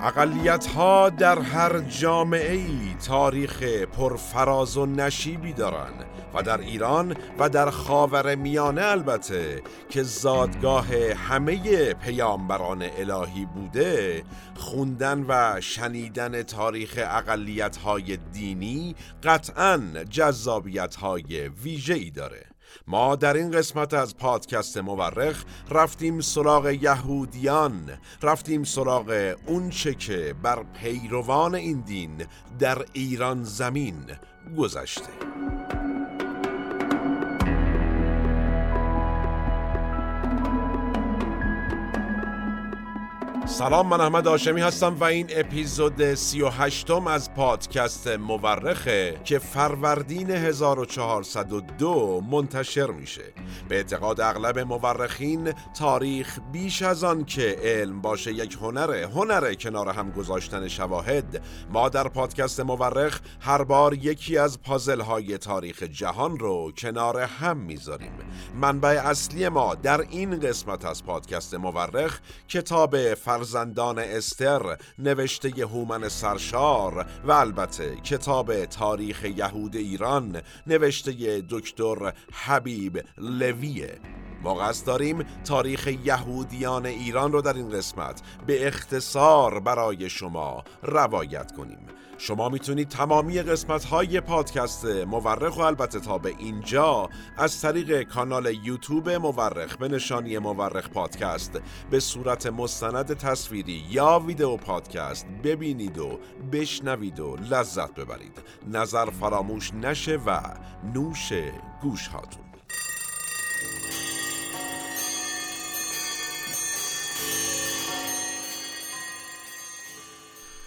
اقلیت ها در هر جامعه ای تاریخ پرفراز و نشیبی دارند و در ایران و در خاور میانه البته که زادگاه همه پیامبران الهی بوده خوندن و شنیدن تاریخ اقلیت های دینی قطعا جذابیت های ویژه‌ای داره. ما در این قسمت از پادکست مورخ رفتیم سراغ یهودیان رفتیم سراغ اونچه که بر پیروان این دین در ایران زمین گذشته. سلام من احمد آشمی هستم و این اپیزود 38 م از پادکست مورخه که فروردین 1402 منتشر میشه. به اعتقاد اغلب مورخین تاریخ بیش از آن که علم باشه یک هنره هنره کنار هم گذاشتن شواهد. ما در پادکست مورخ هر بار یکی از پازل های تاریخ جهان رو کنار هم می‌ذاریم. منبع اصلی ما در این قسمت از پادکست مورخ کتاب فرزندان استر نوشته هومن سرشار و البته کتاب تاریخ یهود ایران نوشته دکتر حبیب لویه. ما قصد داریم تاریخ یهودیان ایران رو در این قسمت به اختصار برای شما روایت کنیم. شما می‌تونید تمامی قسمت های پادکست مورخ و البته تا به اینجا از طریق کانال یوتیوب مورخ به نشانی مورخ پادکست به صورت مستند تصویری یا ویدیو پادکست ببینید و بشنوید و لذت ببرید. نظر فراموش نشه و نوش گوش هاتون.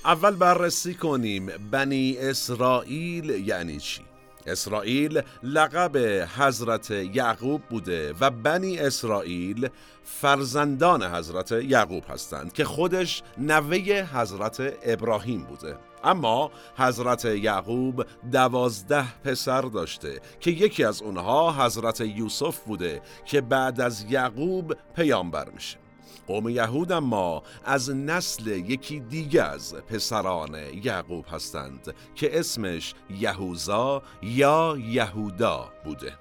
اول بررسی کنیم. بنی اسرائیل یعنی چی؟ اسرائیل لقب حضرت یعقوب بوده و بنی اسرائیل فرزندان حضرت یعقوب هستند که خودش نوه حضرت ابراهیم بوده. اما حضرت یعقوب دوازده پسر داشته که یکی از اونها حضرت یوسف بوده که بعد از یعقوب پیامبر میشه. قوم یهود اما از نسل یکی دیگه از پسران یعقوب هستند که اسمش یهوزا یا یهودا بوده.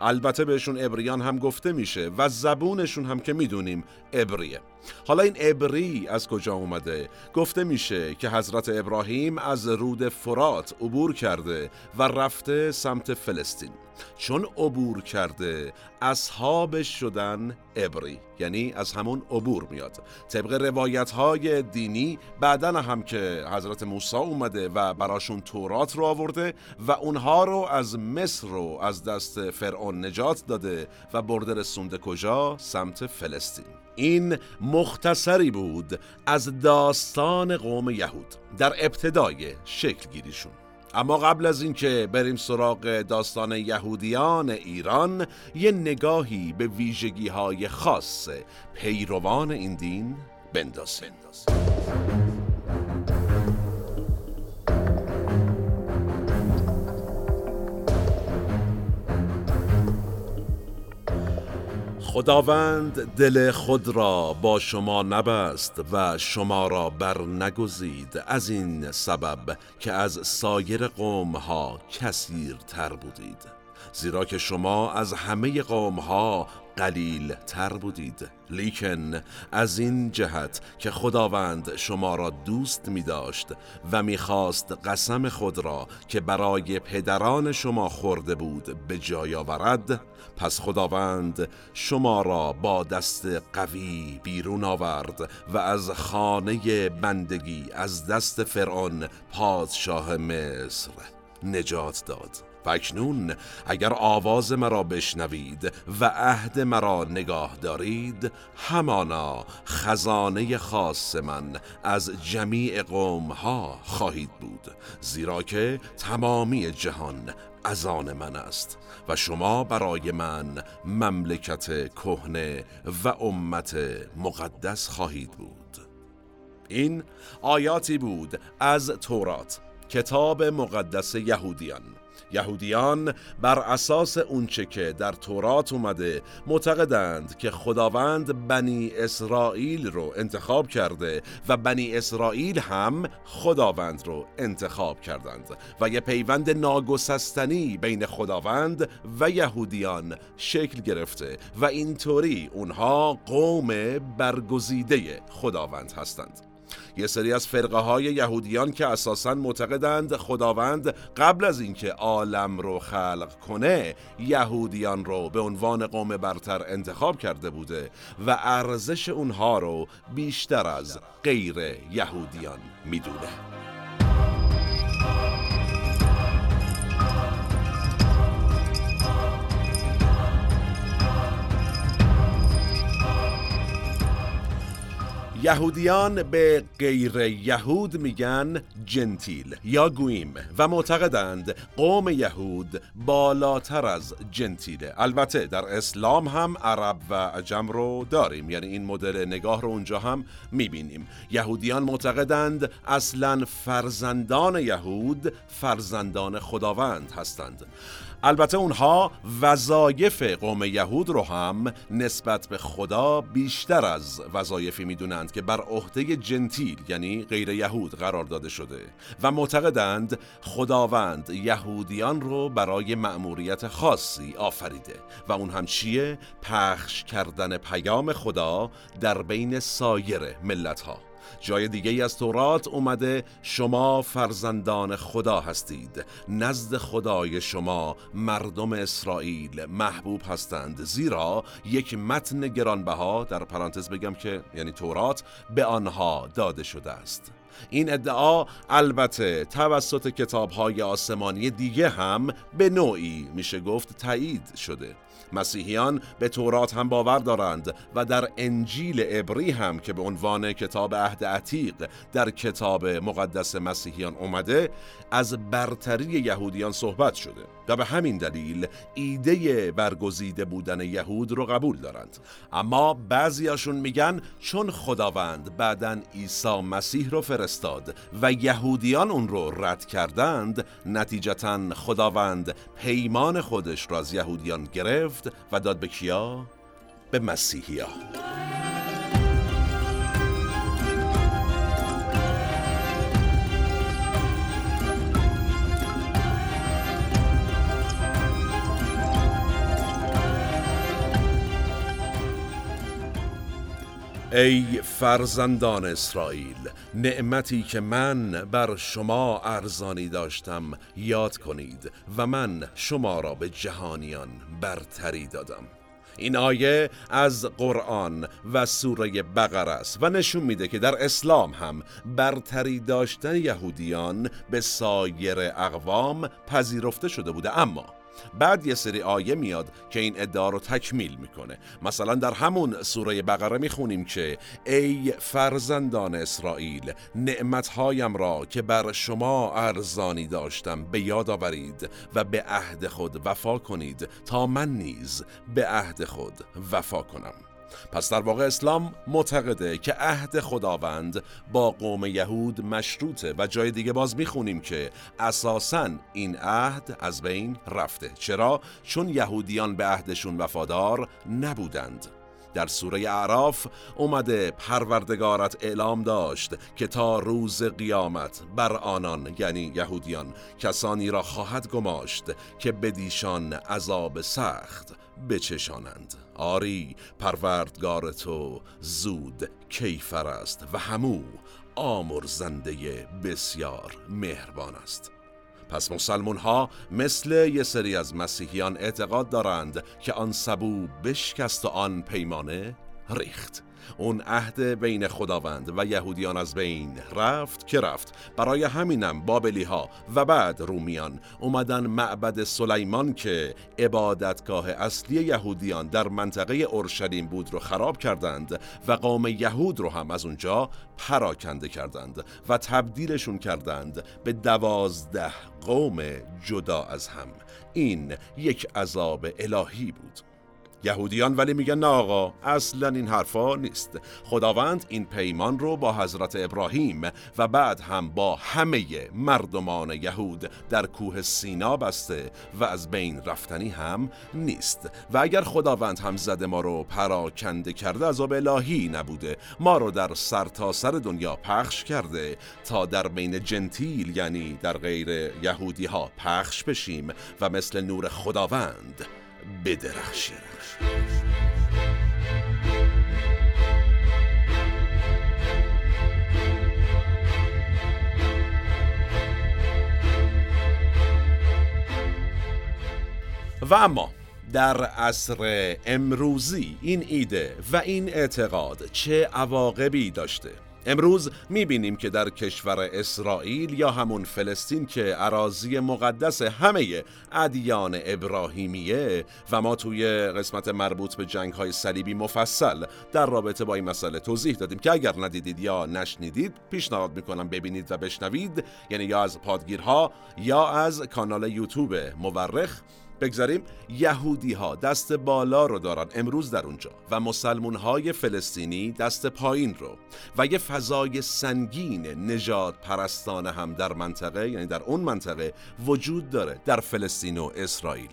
البته بهشون ابریان هم گفته میشه و زبونشون هم که می‌دونیم ابریه حالا این ابری از کجا اومده؟ گفته میشه که حضرت ابراهیم از رود فرات عبور کرده و رفته سمت فلسطین. چون عبور کرده اصحابش شدن ابری یعنی از همون عبور میاد. طبق روایت های دینی بعدا هم که حضرت موسی اومده و براشون تورات رو آورده و اونها رو از مصر رو از دست فرعون نجات داده و برده رسونده کجا؟ سمت فلسطین. این مختصری بود از داستان قوم یهود در ابتدای شکل گیریشون اما قبل از اینکه بریم سراغ داستان یهودیان ایران یه نگاهی به ویژگی های خاص پیروان این دین بندازیم خداوند دل خود را با شما نبست و شما را بر نگزید از این سبب که از سایر قوم ها کثیر تر بودید. زیرا که شما از همه قوم ها قلیل تر بودید. لیکن از این جهت که خداوند شما را دوست می داشت و می خواست قسم خود را که برای پدران شما خورده بود به جای آورد پس خداوند شما را با دست قوی بیرون آورد و از خانه بندگی از دست فرعون پادشاه مصر نجات داد. فکنون اگر آواز مرا بشنوید و عهد مرا نگاه دارید همانا خزانه خاص من از جمیع قوم ها خواهید بود زیرا که تمامی جهان از آن من است و شما برای من مملکت کهنه و امت مقدس خواهید بود. این آیاتی بود از تورات کتاب مقدس یهودیان. یهودیان بر اساس اونچه که در تورات اومده معتقدند که خداوند بنی اسرائیل رو انتخاب کرده و بنی اسرائیل هم خداوند رو انتخاب کردند و یه پیوند ناگسستنی بین خداوند و یهودیان شکل گرفته و اینطوری اونها قوم برگزیده خداوند هستند. یه سری از فرقه های یهودیان که اساسا معتقدند خداوند قبل از اینکه عالم رو خلق کنه یهودیان رو به عنوان قوم برتر انتخاب کرده بوده و ارزش اونها رو بیشتر از غیر یهودیان می‌دونه. یهودیان به غیر یهود میگن جنتیل یا گویم و معتقدند قوم یهود بالاتر از جنتیله. البته در اسلام هم عرب و عجم رو داریم یعنی این مدل نگاه رو اونجا هم می‌بینیم. یهودیان معتقدند اصلا فرزندان یهود فرزندان خداوند هستند. البته اونها وظایف قوم یهود رو هم نسبت به خدا بیشتر از وظایفی می‌دونند که بر عهده جنتیل یعنی غیر یهود قرار داده شده و معتقدند خداوند یهودیان رو برای مأموریت خاصی آفریده و اون هم چیه؟ پخش کردن پیام خدا در بین سایر ملت ها جای دیگه از تورات اومده. شما فرزندان خدا هستید. نزد خدای شما مردم اسرائیل محبوب هستند. زیرا یک متن گرانبها در پرانتز بگم که یعنی تورات به آنها داده شده است. این ادعا البته توسط کتاب های آسمانی دیگه هم به نوعی میشه گفت تایید شده. مسیحیان به تورات هم باور دارند و در انجیل عبری هم که به عنوان کتاب عهد عتیق در کتاب مقدس مسیحیان اومده از برتری یهودیان صحبت شده و به همین دلیل ایده برگزیده بودن یهود رو قبول دارند. اما بعضیاشون میگن چون خداوند بعدا عیسی مسیح رو فرستاد و یهودیان اون رو رد کردند نتیجتا خداوند پیمان خودش را از یهودیان گرفت و داد به کیا؟ به مسیحی ای فرزندان اسرائیل نعمتی که من بر شما ارزانی داشتم یاد کنید و من شما را به جهانیان برتری دادم. این آیه از قرآن و سوره بقره است و نشون میده که در اسلام هم برتری داشتن یهودیان به سایر اقوام پذیرفته شده بوده. اما بعد یه سری آیه میاد که این ادعا رو تکمیل می‌کنه. مثلا در همون سوره بقره می‌خونیم که ای فرزندان اسرائیل نعمتهایم را که بر شما ارزانی داشتم به یاد آورید و به عهد خود وفا کنید تا من نیز به عهد خود وفا کنم. پس در واقع اسلام معتقده که عهد خداوند با قوم یهود مشروطه و جای دیگه باز می‌خونیم که اساسا این عهد از بین رفته چرا؟ چون یهودیان به عهدشون وفادار نبودند در سوره اعراف اومده پروردگارت اعلام داشت که تا روز قیامت بر آنان یعنی یهودیان کسانی را خواهد گماشت که بدیشان عذاب سخت بچشانند. آری پروردگار تو زود کیفر است و همو آمرزنده بسیار مهربان است. پس مسلمون ها مثل یه سری از مسیحیان اعتقاد دارند که آن سبو بشکست و آن پیمانه ریخت. اون عهد بین خداوند و یهودیان از بین رفت که رفت. برای همینم بابلی ها و بعد رومیان اومدن معبد سلیمان که عبادتگاه اصلی یهودیان در منطقه اورشلیم بود رو خراب کردند و قوم یهود رو هم از اونجا پراکنده کردند و تبدیلشون کردند به دوازده قوم جدا از هم. این یک عذاب الهی بود. یهودیان ولی میگن نه آقا اصلا این حرفا نیست. خداوند این پیمان رو با حضرت ابراهیم و بعد هم با همه مردمان یهود در کوه سینا بسته و از بین رفتنی هم نیست. و اگر خداوند هم زده ما رو پراکنده کرده عذاب الهی نبوده. ما رو در سرتاسر سر دنیا پخش کرده تا در بین جنتیل یعنی در غیر یهودی ها پخش بشیم و مثل نور خداوند بدرخشیم و اما در عصر امروزی این ایده و این اعتقاد چه عواقبی داشته؟ امروز می‌بینیم که در کشور اسرائیل یا همون فلسطین که عراضی مقدس همه ادیان ابراهیمیه و ما توی قسمت مربوط به جنگ های صلیبی مفصل در رابطه با این مسئله توضیح دادیم که اگر ندیدید یا نشنیدید پیشنهاد می‌کنم ببینید و بشنوید یعنی یا از پادگیرها یا از کانال یوتیوب مورخ. بگذاریم یهودی ها دست بالا رو دارن امروز در اونجا و مسلمون های فلسطینی دست پایین رو و یه فضای سنگین نجات پرستانه هم در منطقه یعنی در اون منطقه وجود داره در فلسطین و اسرائیل.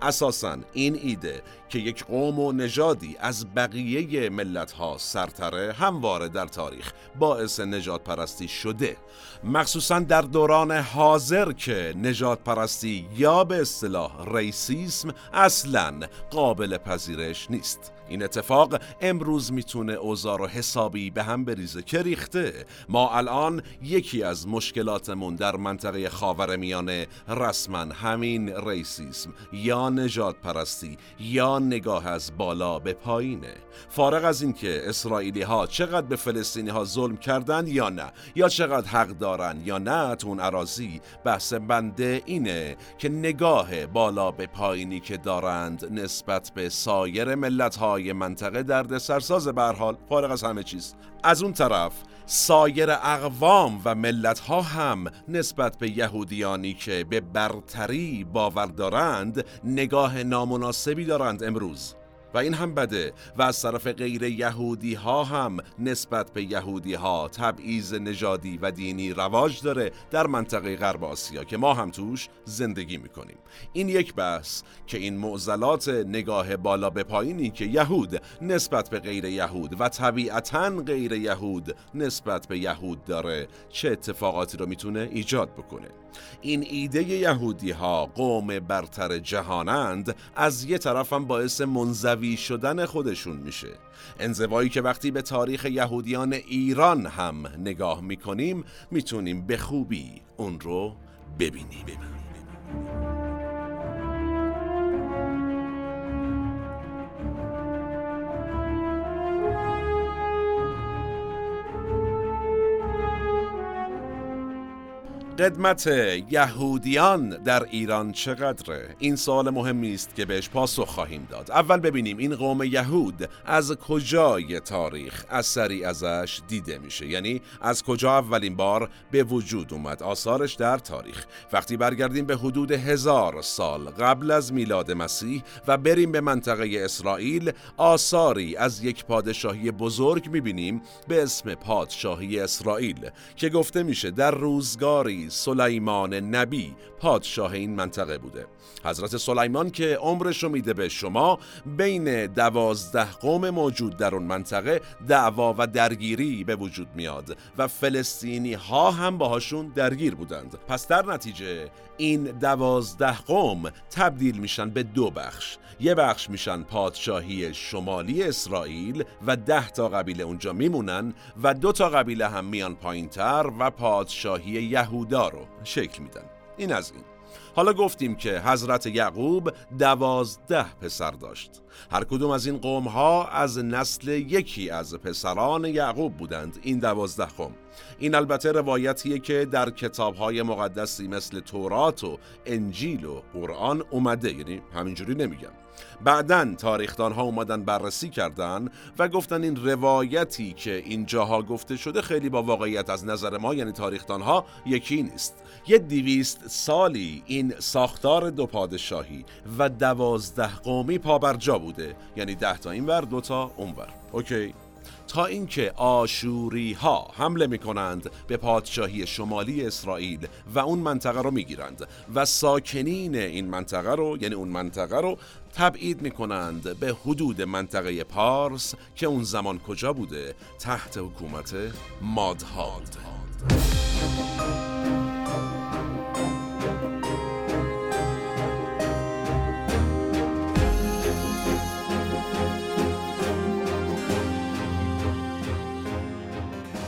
اساسا این ایده که یک قوم و نژادی از بقیه ملت ها سرتره همواره در تاریخ باعث نجات پرستی شده. مخصوصا در دوران حاضر که نجات پرستی یا به اصطلاح ریسیسم اصلا قابل پذیرش نیست. این اتفاق امروز می‌تونه اوضاع رو حسابی به هم بریزه. که ریخته؟ ما الان یکی از مشکلاتمون در منطقه خاور میانه رسما همین ریسیسم. یا نجات پرستی یا نگاه از بالا به پایینه. فارغ از اینکه اسرائیلی ها چقدر به فلسطینی ها ظلم کردن یا نه یا چقدر حق دارن یا نه اون عراضی بحث بنده اینه که نگاه بالا به پایینی که دارند نسبت به سایر ملت های منطقه درد سرساز به حال فارغ از همه چیز. از اون طرف سایر اقوام و ملت ها هم نسبت به یهودیانی که به برتری باور دارند نگاه نامناسبی دارند امروز. و این هم بده. و از طرف غیر یهودی ها هم نسبت به یهودی ها تبعیض نژادی و دینی رواج داره در منطقه غرب آسیا که ما هم توش زندگی می‌کنیم. این یک بحث که این معضلات نگاه بالا به پایینی که یهود نسبت به غیر یهود و طبیعتا غیر یهود نسبت به یهود داره چه اتفاقاتی رو می‌تونه ایجاد بکنه؟ این ایده یهودی ها قوم برتر جهانند از یه طرف هم باعث منزوی شدن خودشون میشه انزوایی که وقتی به تاریخ یهودیان ایران هم نگاه می‌کنیم می‌تونیم به خوبی اون رو ببینیم, ببینیم. قدمت یهودیان در ایران چقدره؟ این سوال مهمی است که بهش پاسخ خواهیم داد. اول ببینیم این قوم یهود از کجای تاریخ اثری ازش دیده میشه یعنی از کجا اولین بار به وجود اومد آثارش در تاریخ وقتی برگردیم به حدود هزار سال قبل از میلاد مسیح و بریم به منطقه اسرائیل آثاری از یک پادشاهی بزرگ می‌بینیم به اسم پادشاهی اسرائیل که گفته میشه در روزگاری سلیمان نبی پادشاه این منطقه بوده. حضرت سلیمان که عمرش رو میده به شما بین دوازده قوم موجود در اون منطقه دعوا و درگیری به وجود میاد و فلسطینی ها هم باهاشون درگیر بودند. پس در نتیجه این دوازده قوم تبدیل میشن به دو بخش. یه بخش میشن پادشاهی شمالی اسرائیل و ده تا قبیله اونجا میمونن و دو تا قبیله هم میان پایینتر و پادشاهی یهودا رو شکل میدن. این از این. حالا گفتیم که حضرت یعقوب دوازده پسر داشت. هر کدوم از این قوم ها از نسل یکی از پسران یعقوب بودند. این دوازده قوم این البته روایتیه که در کتاب های مقدسی مثل تورات و انجیل و قرآن اومده. یعنی همینجوری نمیگم. بعدا تاریخدان ها اومدن بررسی کردن و گفتن این روایتی که اینجاها گفته شده خیلی با واقعیت از نظر ما یعنی تاریخدان ها یکی نیست. یه دیویست سالی این ساختار دو پادشاهی و دوازده قومی پابرجا بوده. یعنی ده تا این ور دو تا اون ور اوکی؟ تا اینکه آشوری ها حمله می کنند به پادشاهی شمالی اسرائیل و اون منطقه رو می گیرند و ساکنین این منطقه رو یعنی اون منطقه رو تبعید می کنند به حدود منطقه پارس که اون زمان کجا بوده؟ تحت حکومت مادهاد.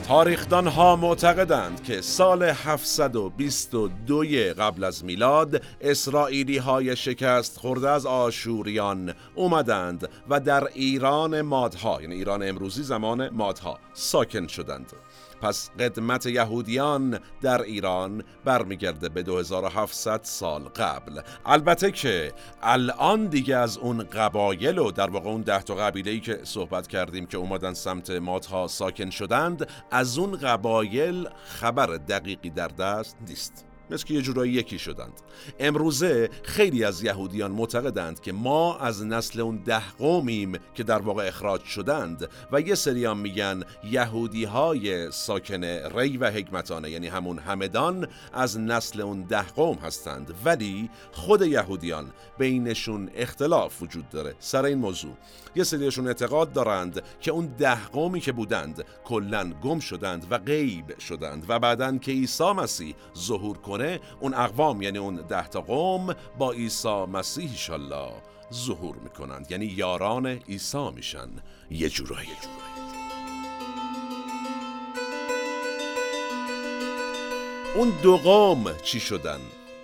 تاریخدان ها معتقدند که سال 722 قبل از میلاد اسرائیلی های شکست خورده از آشوریان اومدند و در ایران مادها یعنی ایران امروزی زمان مادها ساکن شدند. پس قدمت یهودیان در ایران برمیگرده به 2700 سال قبل. البته که الان دیگه از اون قبایل و در واقع اون ده تا قبیله ای که صحبت کردیم که اومدن سمت ماتها ساکن شدند از اون قبایل خبر دقیقی در دست نیست. مثل که یه جورایی یکی شدند. امروزه خیلی از یهودیان معتقدند که ما از نسل اون ده قومیم که در واقع اخراج شدند و یه سریان میگن یهودی های ساکن ری و حکمتانه یعنی همون همدان از نسل اون ده قوم هستند. ولی خود یهودیان بینشون اختلاف وجود داره. سر این موضوع. یه سریشون اعتقاد دارند که اون ده قومی که بودند کلا گم شدند و غیب شدند و بعدا که عیسی مسیح ظهور کنه اون اقوام یعنی اون ده تا قوم با عیسی مسیح الله ظهور می‌کنند. یعنی یاران عیسی میشن. یه جورایی. اون دو قوم چی شدن؟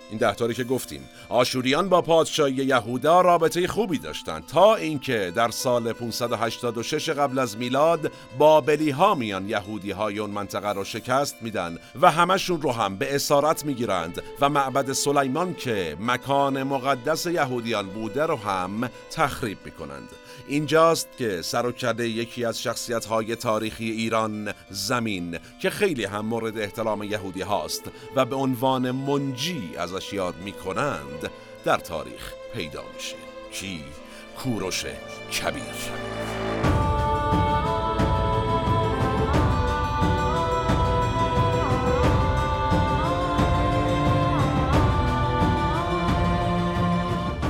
این دهتاری که گفتیم. آشوریان با پادشاهی یهودا رابطه خوبی داشتند. تا اینکه در سال 586 قبل از میلاد بابلی ها میان یهودی های اون منطقه رو شکست میدن و همشون رو هم به اسارت می‌گیرند و معبد سلیمان که مکان مقدس یهودیان بوده رو هم تخریب می‌کنند. اینجاست که سر و یکی از شخصیت های تاریخی ایران زمین که خیلی هم مورد احترام یهودی هاست و به عنوان منجی ازش یاد می‌کنند در تاریخ پیدا میشه. کی؟ کوروش کبیر.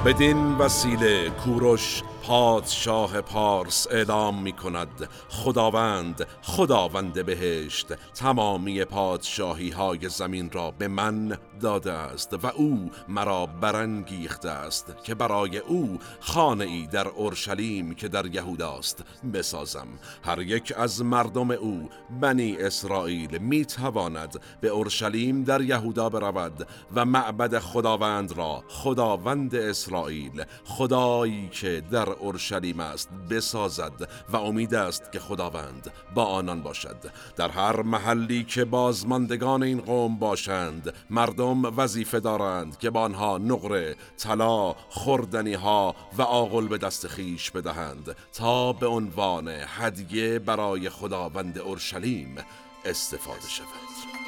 بدین وسیله کوروش پادشاه پارس اعلام می کند خداوند خداوند بهشت تمامی پادشاهی های زمین را به من داده است و او مرا برانگیخته است که برای او خانه ای در اورشلیم که در یهوداست بسازم. هر یک از مردم او بنی اسرائیل می تواند به اورشلیم در یهودا برود و معبد خداوند را خداوند اسرائیل خدایی که در اورشلیم است بسازد و امید است که خداوند با آنان باشد. در هر محلی که بازماندگان این قوم باشند مردم وظیفه دارند که با آنها نقره طلا خوردنی ها و آقل به دست خیش بدهند تا به عنوان هدیه برای خداوند اورشلیم استفاده شود.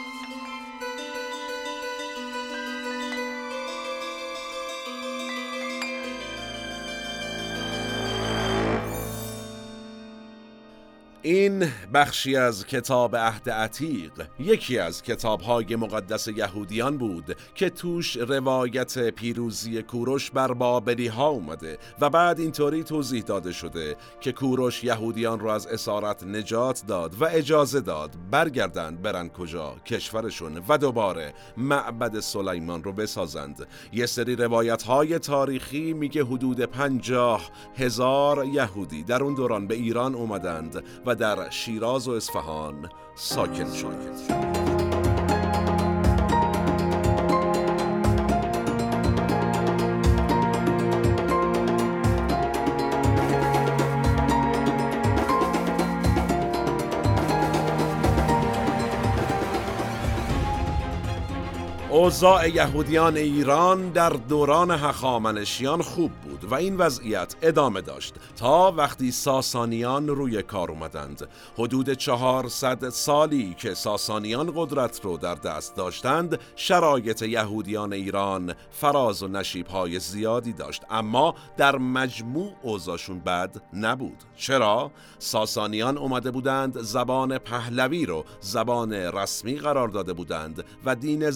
این بخشی از کتاب عهد عتیق یکی از کتابهای مقدس یهودیان بود که توش روایت پیروزی کوروش بر بابلی ها اومده و بعد اینطوری توضیح داده شده که کوروش یهودیان را از اسارت نجات داد و اجازه داد برگردند برن کجا کشورشون و دوباره معبد سلیمان رو بسازند. یه سری روایت های تاریخی میگه حدود پنجاه هزار یهودی در اون دوران به ایران اومدند و در شیراز و اصفهان ساکن شد. اوضاع یهودیان ایران در دوران هخامنشیان خوب بود و این وضعیت ادامه داشت تا وقتی ساسانیان روی کار اومدند. حدود 400 سالی که ساسانیان قدرت رو در دست داشتند شرایط یهودیان ایران فراز و نشیب های زیادی داشت. اما در مجموع اوضاعشون بد نبود. چرا؟ ساسانیان اومده بودند زبان پهلوی رو زبان رسمی قرار داده بودند و دین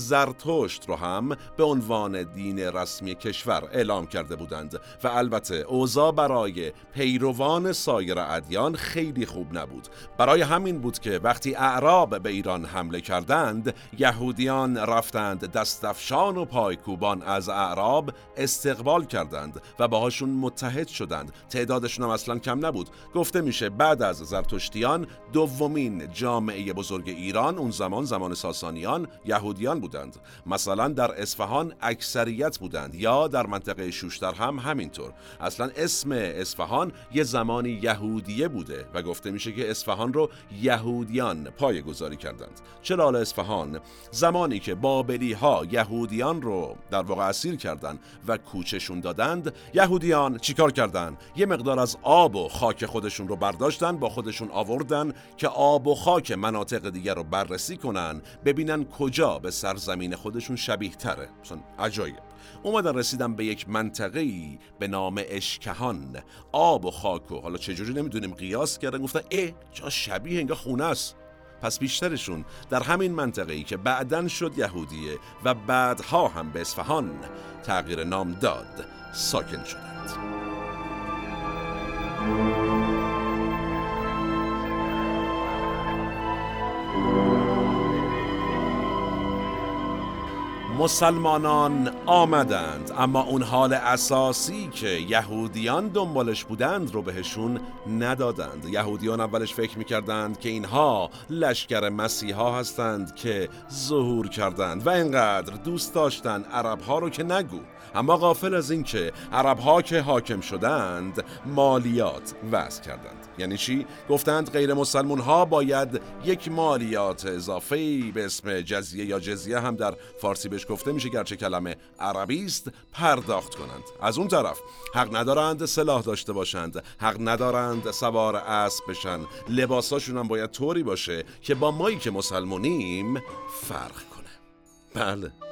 زرتشت رو هم به عنوان دین رسمی کشور اعلام کرده بودند و البته اوضاع برای پیروان سایر ادیان خیلی خوب نبود. برای همین بود که وقتی اعراب به ایران حمله کردند یهودیان رفتند دستفشان و پایکوبان از اعراب استقبال کردند و باهاشون متحد شدند. تعدادشون هم اصلا کم نبود. گفته میشه بعد از زرتشتیان دومین جامعه بزرگ ایران اون زمان زمان ساسانیان یهودیان بودند. مثلا در اصفهان اکثریت بودند یا در منطقه شوشتر هم همینطور. اصلا اسم اصفهان یه زمانی یهودیه بوده و گفته میشه که اصفهان رو یهودیان پای گذاری کردند چرا اصفهان؟ زمانی که بابلی ها یهودیان رو در واقع اسیر کردند و کوچشون دادند یهودیان چیکار کردند یه مقدار از آب و خاک خودشون رو برداشتن با خودشون آوردن که آب و خاک مناطق دیگر رو بررسی کنن ببینن کجا به سرزمین خودشون شبیه تره مثلا عجایب. اومدن رسیدن به یک منطقه به نام اشکهان. آب و خاک و حالا چجوری نمی‌دونیم قیاس کردن گفتن اه جا شبیه انگار خونه است. پس بیشترشون در همین منطقه ای که بعدن شد یهودیه و بعدها هم به اصفهان تغییر نام داد ساکن شدند. مسلمانان آمدند اما اون حال اساسی که یهودیان دنبالش بودند رو بهشون ندادند. یهودیان اولش فکر می‌کردند که اینها لشکر مسیحا هستند که ظهور کردند و اینقدر دوست داشتند عربها رو که نگو. اما غافل از اینکه عربها که حاکم شدند مالیات وضع کردند. یعنی چی؟ گفتند غیر مسلمون ها باید یک مالیات اضافه به اسم جزیه یا جزیه هم در فارسی بهش گفته میشه گرچه کلمه عربی است پرداخت کنند. از اون طرف حق ندارند سلاح داشته باشند حق ندارند سوار اسب بشن. لباساشون هم باید طوری باشه که با مایی که مسلمونیم فرق کنه. بله.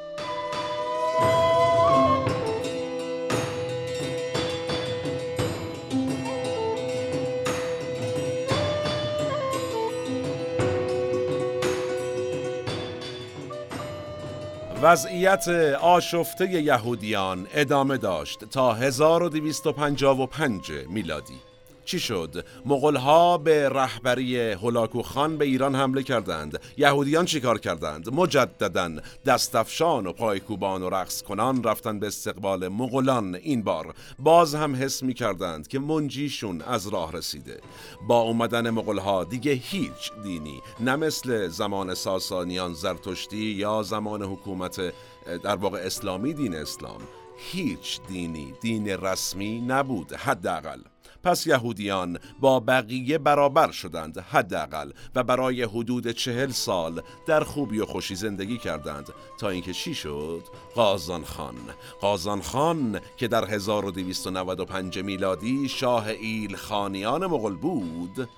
وضعیت آشفته یهودیان ادامه داشت تا 1255 میلادی. چی شد؟ ها به رهبری هولاکو خان به ایران حمله کردند. یهودیان چیکار کردند؟ مجددا دستفشان و پایکوبان و رقص کنان رفتن به استقبال مغولان. این بار باز هم حس می کردند که منجیشون از راه رسیده. با اومدن ها دیگه هیچ دینی نه مثل زمان ساسانیان زرتشتی یا زمان حکومت در واقع اسلامی دین اسلام. هیچ دینی دین رسمی نبود حداقل. پس یهودیان با بقیه برابر شدند حداقل و برای حدود چهل سال در خوبی و خوشی زندگی کردند تا اینکه چی شد؟ قازان خان. قازان خان که در 1295 میلادی شاه ایل خانیان مغل بود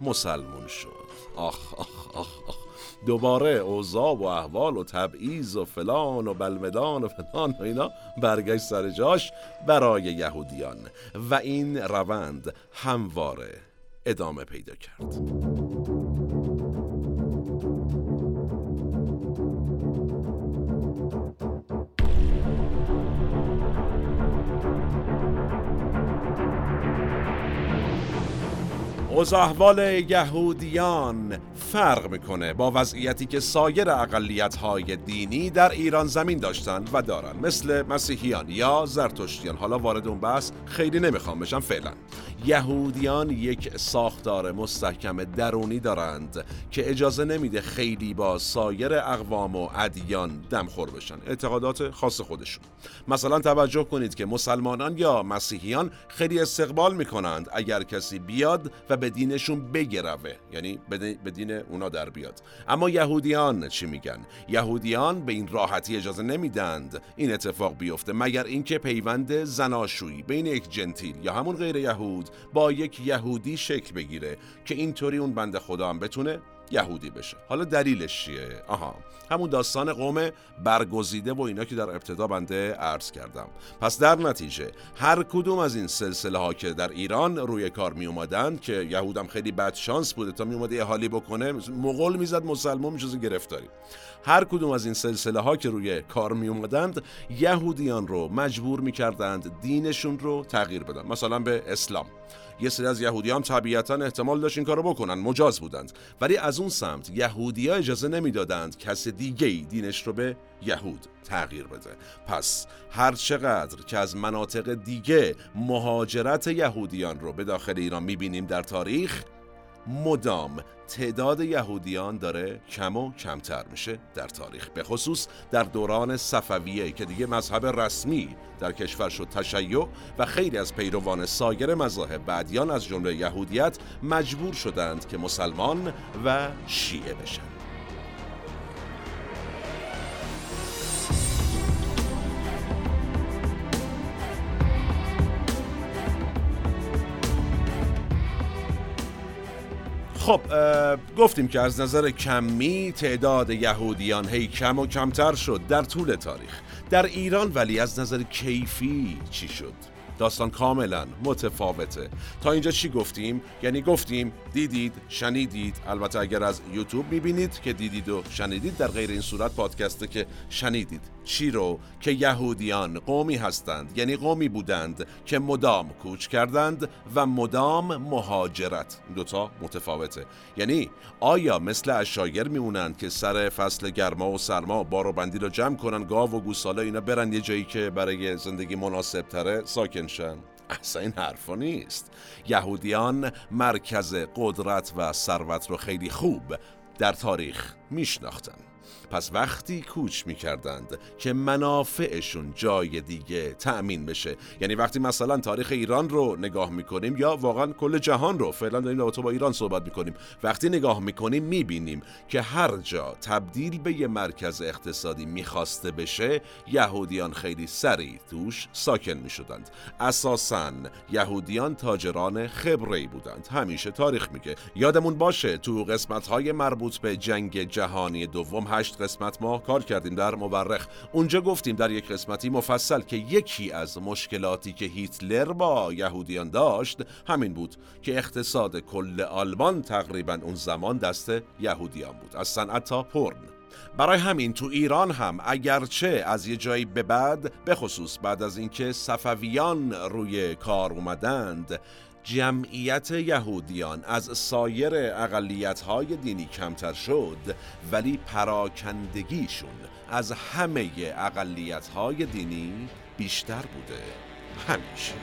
مسلمون شد. آخ آخ آخ آخ. دوباره اوضاع و احوال و تبعیض و فلان و بلمدان و فلان و اینا برگشت سر جاش برای یهودیان. و این روند همواره ادامه پیدا کرد. احوال یهودیان فرق می‌کنه با وضعیتی که سایر اقلیت های دینی در ایران زمین داشتند و دارن مثل مسیحیان یا زرتشتیان. حالا وارد اون بحث خیلی نمی‌خوام بشم فعلا. یهودیان یک ساختار مستحکم درونی دارند که اجازه نمیده خیلی با سایر اقوام و ادیان دمخور بشن. اعتقادات خاص خودشون. مثلا توجه کنید که مسلمانان یا مسیحیان خیلی استقبال می‌کنند اگر کسی بیاد و به دینشون بگروه. یعنی به دین اونا در بیاد. اما یهودیان چی میگن؟ یهودیان به این راحتی اجازه نمیدند این اتفاق بیفته مگر اینکه پیوند زناشویی بین یک جنتیل یا همون غیر یهود با یک یهودی شکل بگیره که اینطوری اون بنده خدا هم بتونه یهودی بشه. حالا دلیلش چیه؟ آها. همون داستان قوم برگزیده و اینا که در ابتدا بنده عرض کردم. پس در نتیجه هر کدوم از این سلسله ها که در ایران روی کار می اومدن که یهودم خیلی بد شانس بوده تا می اومده احالی بکنه مغول می‌زد مسلمان میشه گرفتاری. هر کدوم از این سلسله ها که روی کار می اومدند یهودیان رو مجبور می کردند دینشون رو تغییر بدن. مثلا به اسلام. یه سری از یهودی هم طبیعتا احتمال داشت این کارو بکنن مجاز بودند. ولی از اون سمت یهودی ها اجازه نمی‌دادند کس دیگه ای دینش رو به یهود تغییر بده. پس هر چقدر که از مناطق دیگه مهاجرت یهودیان رو به داخل ایران می‌بینیم در تاریخ مدام تعداد یهودیان داره کم و کمتر میشه در تاریخ به خصوص در دوران صفویه که دیگه مذهب رسمی در کشور شد تشیع و خیلی از پیروان سایر مذاهب بعدیان از جمله یهودیت مجبور شدند که مسلمان و شیعه بشن. خب گفتیم که از نظر کمی تعداد یهودیان هی کم و کمتر شد در طول تاریخ. در ایران ولی از نظر کیفی چی شد؟ داستان کاملا متفاوته. تا اینجا چی گفتیم؟ یعنی گفتیم دیدید شنیدید. البته اگر از یوتیوب می‌بینید که دیدید و شنیدید در غیر این صورت پادکسته که شنیدید. چی رو که یهودیان قومی هستند یعنی قومی بودند که مدام کوچ کردند و مدام مهاجرت. دوتا متفاوته. یعنی آیا مثل اشایر میمونند که سر فصل گرما و سرما بار و بندی رو جمع کنن گاو و گوساله اینا برن یه جایی که برای زندگی مناسب تره ساکن شن؟ اصلا این حرفا نیست. یهودیان مرکز قدرت و ثروت رو خیلی خوب در تاریخ میشناختن. پس وقتی کوچ می‌کردند که منافعشون جای دیگه تأمین بشه. یعنی وقتی مثلا تاریخ ایران رو نگاه می‌کنیم یا واقعا کل جهان رو فعلا داریم تو با ایران صحبت می‌کنیم. وقتی نگاه می‌کنیم می‌بینیم که هر جا تبدیل به یه مرکز اقتصادی می‌خواسته بشه یهودیان خیلی سریع توش ساکن می‌شدند. اساسا یهودیان تاجران خبره بودند. همیشه تاریخ میگه. یادمون باشه تو قسمت های مربوط به جنگ جهانی دوم هشت قسمت ما کار کردیم در مورخ. اونجا گفتیم در یک قسمتی مفصل که یکی از مشکلاتی که هیتلر با یهودیان داشت همین بود که اقتصاد کل آلمان تقریبا اون زمان دست یهودیان بود. از صنعت تا پرن. برای همین تو ایران هم اگرچه از یه جایی به بعد به خصوص بعد از اینکه صفویان روی کار اومدند جمعیت یهودیان از سایر اقلیت های دینی کمتر شد ولی پراکندگیشون از همه اقلیت های دینی بیشتر بوده. همیشه.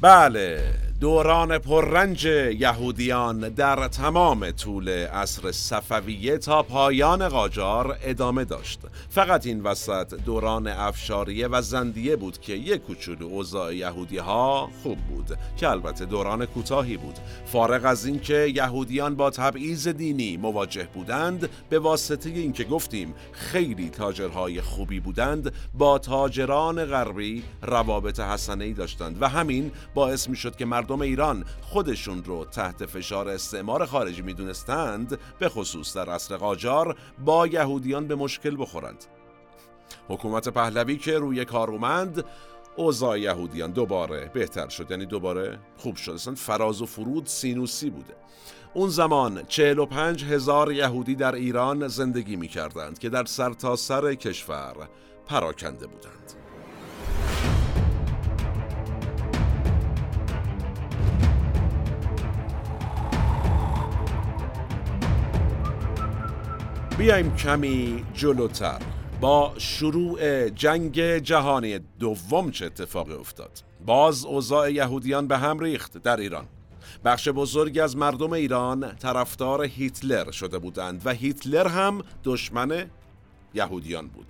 بله. دوران پررنج یهودیان در تمام طول عصر صفویه تا پایان قاجار ادامه داشت. فقط این وسط دوران افشاریه و زندیه بود که یک کوچولو اوضاع یهودی ها خوب بود که البته دوران کوتاهی بود. فارغ از اینکه یهودیان با تبعیض دینی مواجه بودند به واسطه اینکه گفتیم خیلی تاجرهای خوبی بودند با تاجران غربی روابط حسنه ای داشتند. و همین باعث می شد که مردم ایران خودشون رو تحت فشار استعمار خارجی می‌دونستند به خصوص در عصر قاجار با یهودیان به مشکل بخورند. حکومت پهلوی که روی کار اومد اوضاع یهودیان دوباره بهتر شد. یعنی دوباره خوب شد. اصلا فراز و فرود سینوسی بوده. اون زمان 45 هزار یهودی در ایران زندگی می کردند که در سرتاسر سر کشور پراکنده بودند. بیایم کمی جلوتر. با شروع جنگ جهانی دوم چه اتفاقی افتاد؟ باز اوضاع یهودیان به هم ریخت در ایران. بخش بزرگی از مردم ایران طرفدار هیتلر شده بودند و هیتلر هم دشمن یهودیان بود.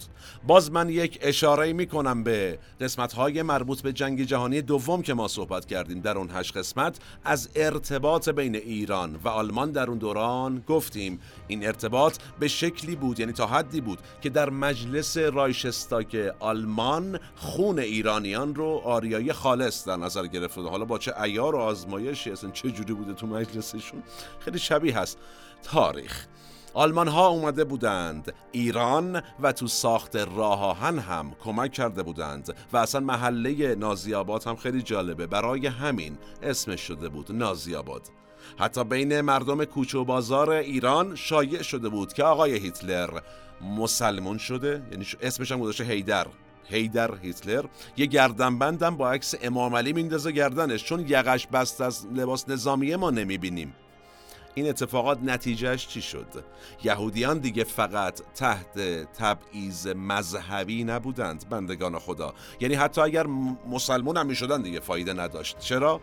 باز من یک اشاره می کنم به قسمت های مربوط به جنگ جهانی دوم که ما صحبت کردیم در اون هشت قسمت از ارتباط بین ایران و آلمان در اون دوران گفتیم. این ارتباط به شکلی بود یعنی تا حدی بود که در مجلس رایشستاک آلمان خون ایرانیان رو آریایی خالص در نظر گرفته حالا با چه ایار و آزمایشی اصلا چه جوری بوده تو مجلسشون؟ خیلی شبیه هست. تاریخ. آلمان ها اومده بودند. ایران و تو ساخت راه آهن هم کمک کرده بودند. و اصلا محله نازیاباد هم خیلی جالبه. برای همین اسمش شده بود نازیاباد حتی بین مردم کوچه و بازار ایران شایع شده بود که آقای هیتلر مسلمون شده. یعنی اسمش هم گذاشته هیدر. هیدر هیتلر. یه گردنبندم با عکس امام علی میندازه گردنش. چون یقش بست از لباس نظامیه ما نمی‌بینیم. این اتفاقات نتیجهش چی شد؟ یهودیان دیگه فقط تحت تبعیض مذهبی نبودند بندگان خدا یعنی حتی اگر مسلمون هم می‌شدن دیگه فایده نداشت چرا؟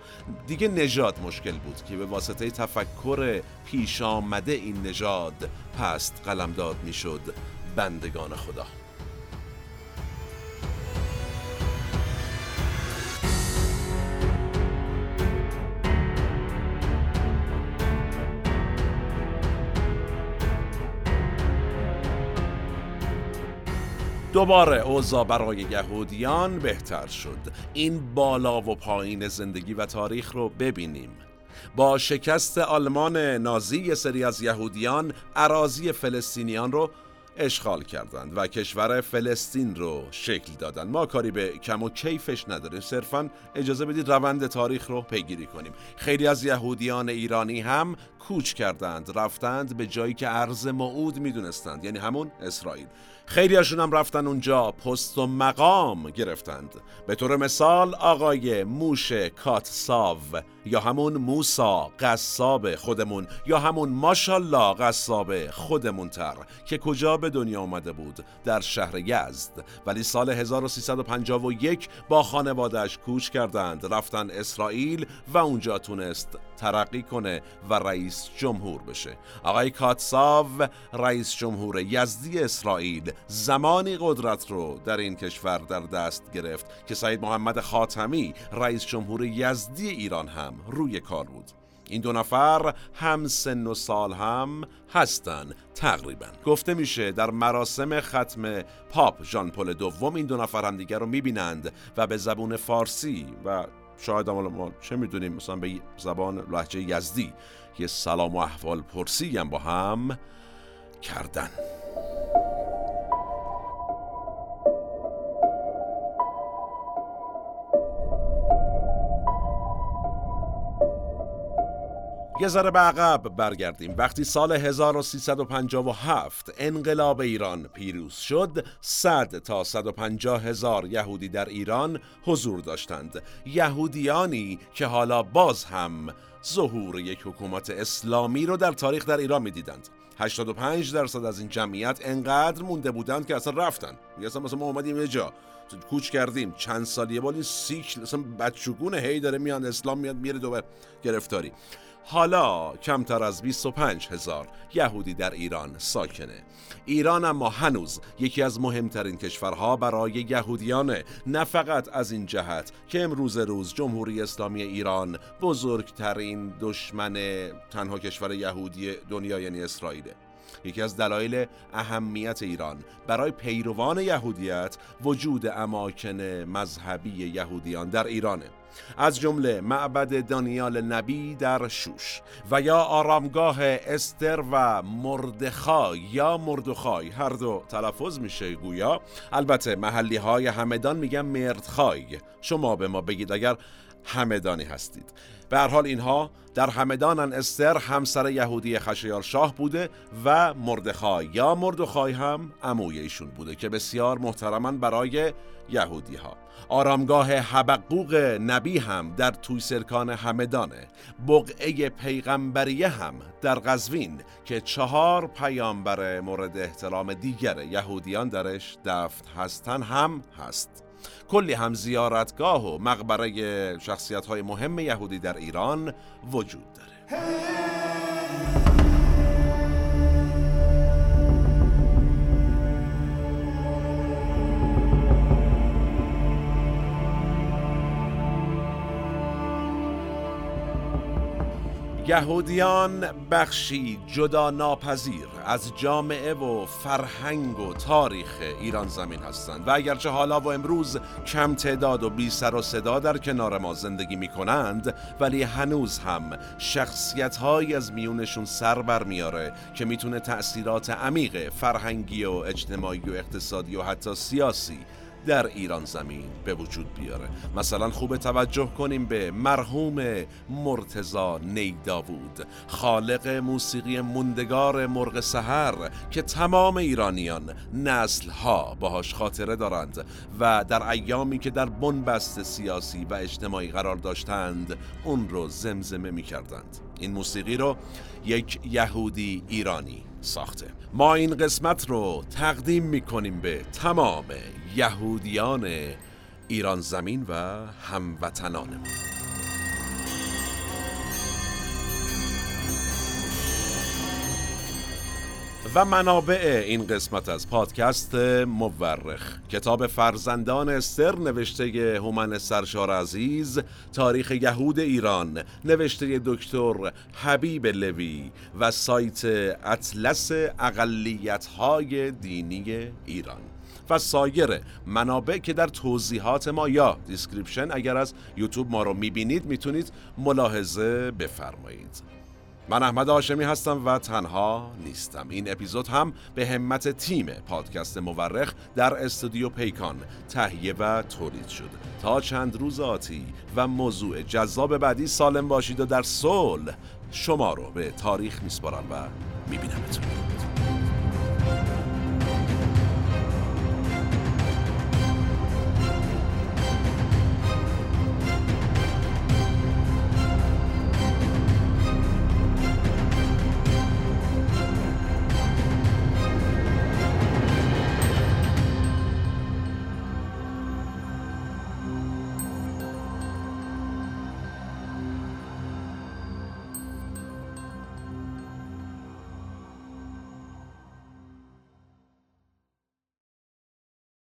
دیگه نژاد مشکل بود که به واسطه تفکر پیش آمده این نژاد پست قلمداد می‌شد بندگان خدا دوباره اوضاع برای یهودیان بهتر شد. این بالا و پایین زندگی و تاریخ رو ببینیم. با شکست آلمان نازی سری از یهودیان عراضی فلسطینیان رو اشغال کردند و کشور فلسطین رو شکل دادند ما کاری به کم و کیفش نداریم. صرفا اجازه بدید روند تاریخ رو پیگیری کنیم. خیلی از یهودیان ایرانی هم کوچ کردند رفتند به جایی که ارز معود می‌دونستند یعنی همون اسرائیل. خیلی هاشون هم رفتن اونجا پست و مقام گرفتند. به طور مثال آقای موش کاتساو یا همون موسا قصاب خودمون یا همون ماشالله قصاب خودمون تر که کجا به دنیا آمده بود در شهر یزد. ولی سال 1351 با خانوادش کوچ کردند رفتن اسرائیل و اونجا تونست ترقی کنه و رئیس جمهور بشه. آقای کاتساو رئیس جمهور یزدی اسرائیل زمانی قدرت رو در این کشور در دست گرفت که سعید محمد خاتمی رئیس جمهور یزدی ایران هم روی کار بود. این دو نفر هم سن و سال هم هستن تقریبا. گفته میشه در مراسم ختم پاپ ژان پل دوم این دو نفر هم دیگر رو می‌بینند و به زبون فارسی و شاید ما چه می‌دونیم؟ مثلا به زبان لحجه یزدی یه سلام و احوال پرسی هم با هم کردن. یه ذره به عقب برگردیم. وقتی سال 1357 انقلاب ایران پیروز شد 100 تا 150 هزار یهودی در ایران حضور داشتند. یهودیانی که حالا باز هم ظهور یک حکومت اسلامی رو در تاریخ در ایران می‌دیدند. 85 درصد از این جمعیت انقدر مونده بودند که اصلا رفتن. اصلا مثلا ما اومدیم یه جا کوچ کردیم. چند سال یه بار این سیکل اصلا بچگونه هی داره میان اسلام میاد میره دوباره. گرفتاری. حالا کمتر از 25 هزار یهودی در ایران ساکنه. ایران اما هنوز یکی از مهمترین کشورها برای یهودیانه نه فقط از این جهت که امروز روز جمهوری اسلامی ایران بزرگترین دشمن تنها کشور یهودی دنیا یعنی اسرائیله. یکی از دلایل اهمیت ایران. برای پیروان یهودیت وجود اماکن مذهبی یهودیان در ایرانه. از جمله معبد دانیال نبی در شوش. و یا آرامگاه استر و مردخای یا مردخای. هر دو تلفظ میشه گویا. البته محلی های همدان میگن مردخای. شما به ما بگید اگر همدانی هستید. به هر حال اینها در همدانن استر همسر یهودی خشیار شاه بوده و مردخای یا مردخای هم عموی ایشون بوده که بسیار محترمن برای یهودی ها آرامگاه حبقوق نبی هم در توی سرکان همدانه بقعه پیغمبریه هم در قزوین که چهار پیامبر مورد احترام دیگر یهودیان درش دفت هستن هم هست. کلی هم زیارتگاه و مقبره شخصیت های مهم یهودی در ایران وجود داره. یهودیان بخشی جدا ناپذیر از جامعه و فرهنگ و تاریخ ایران زمین هستند. و اگرچه حالا و امروز کم تعداد و بی سر و صدا در کنار ما زندگی می کنند ولی هنوز هم شخصیت های از میونشون سر بر میاره که می‌تونه تأثیرات عمیق فرهنگی و اجتماعی و اقتصادی و حتی سیاسی در ایران زمین به وجود بیاره. مثلا خوب توجه کنیم به مرحوم مرتزا نیداوود خالق موسیقی مندگار مرغ سحر که تمام ایرانیان نسلها باهاش خاطره دارند و در ایامی که در بنبست سیاسی و اجتماعی قرار داشتند اون رو زمزمه می کردند این موسیقی رو یک یهودی ایرانی ساخته. ما این قسمت رو تقدیم می‌کنیم به تمام یهودیان ایران زمین و هموطنانمون و منابع این قسمت از پادکست مورخ. کتاب فرزندان استر نوشته هومن سرشار عزیز. تاریخ یهود ایران نوشته دکتر حبیب لوی. و سایت اطلس اقلیت های دینی ایران. و سایر منابع که در توضیحات ما یا description اگر از یوتیوب ما رو می‌بینید می‌تونید ملاحظه بفرمایید. من احمد آشمی هستم و تنها نیستم. این اپیزود هم به همت تیم پادکست مورخ در استودیو پیکان تهیه و تولید شد. تا چند روز آتی و موضوع جذاب بعدی سالم باشید و در صلح شما رو به تاریخ میسپارم و میبینمتون.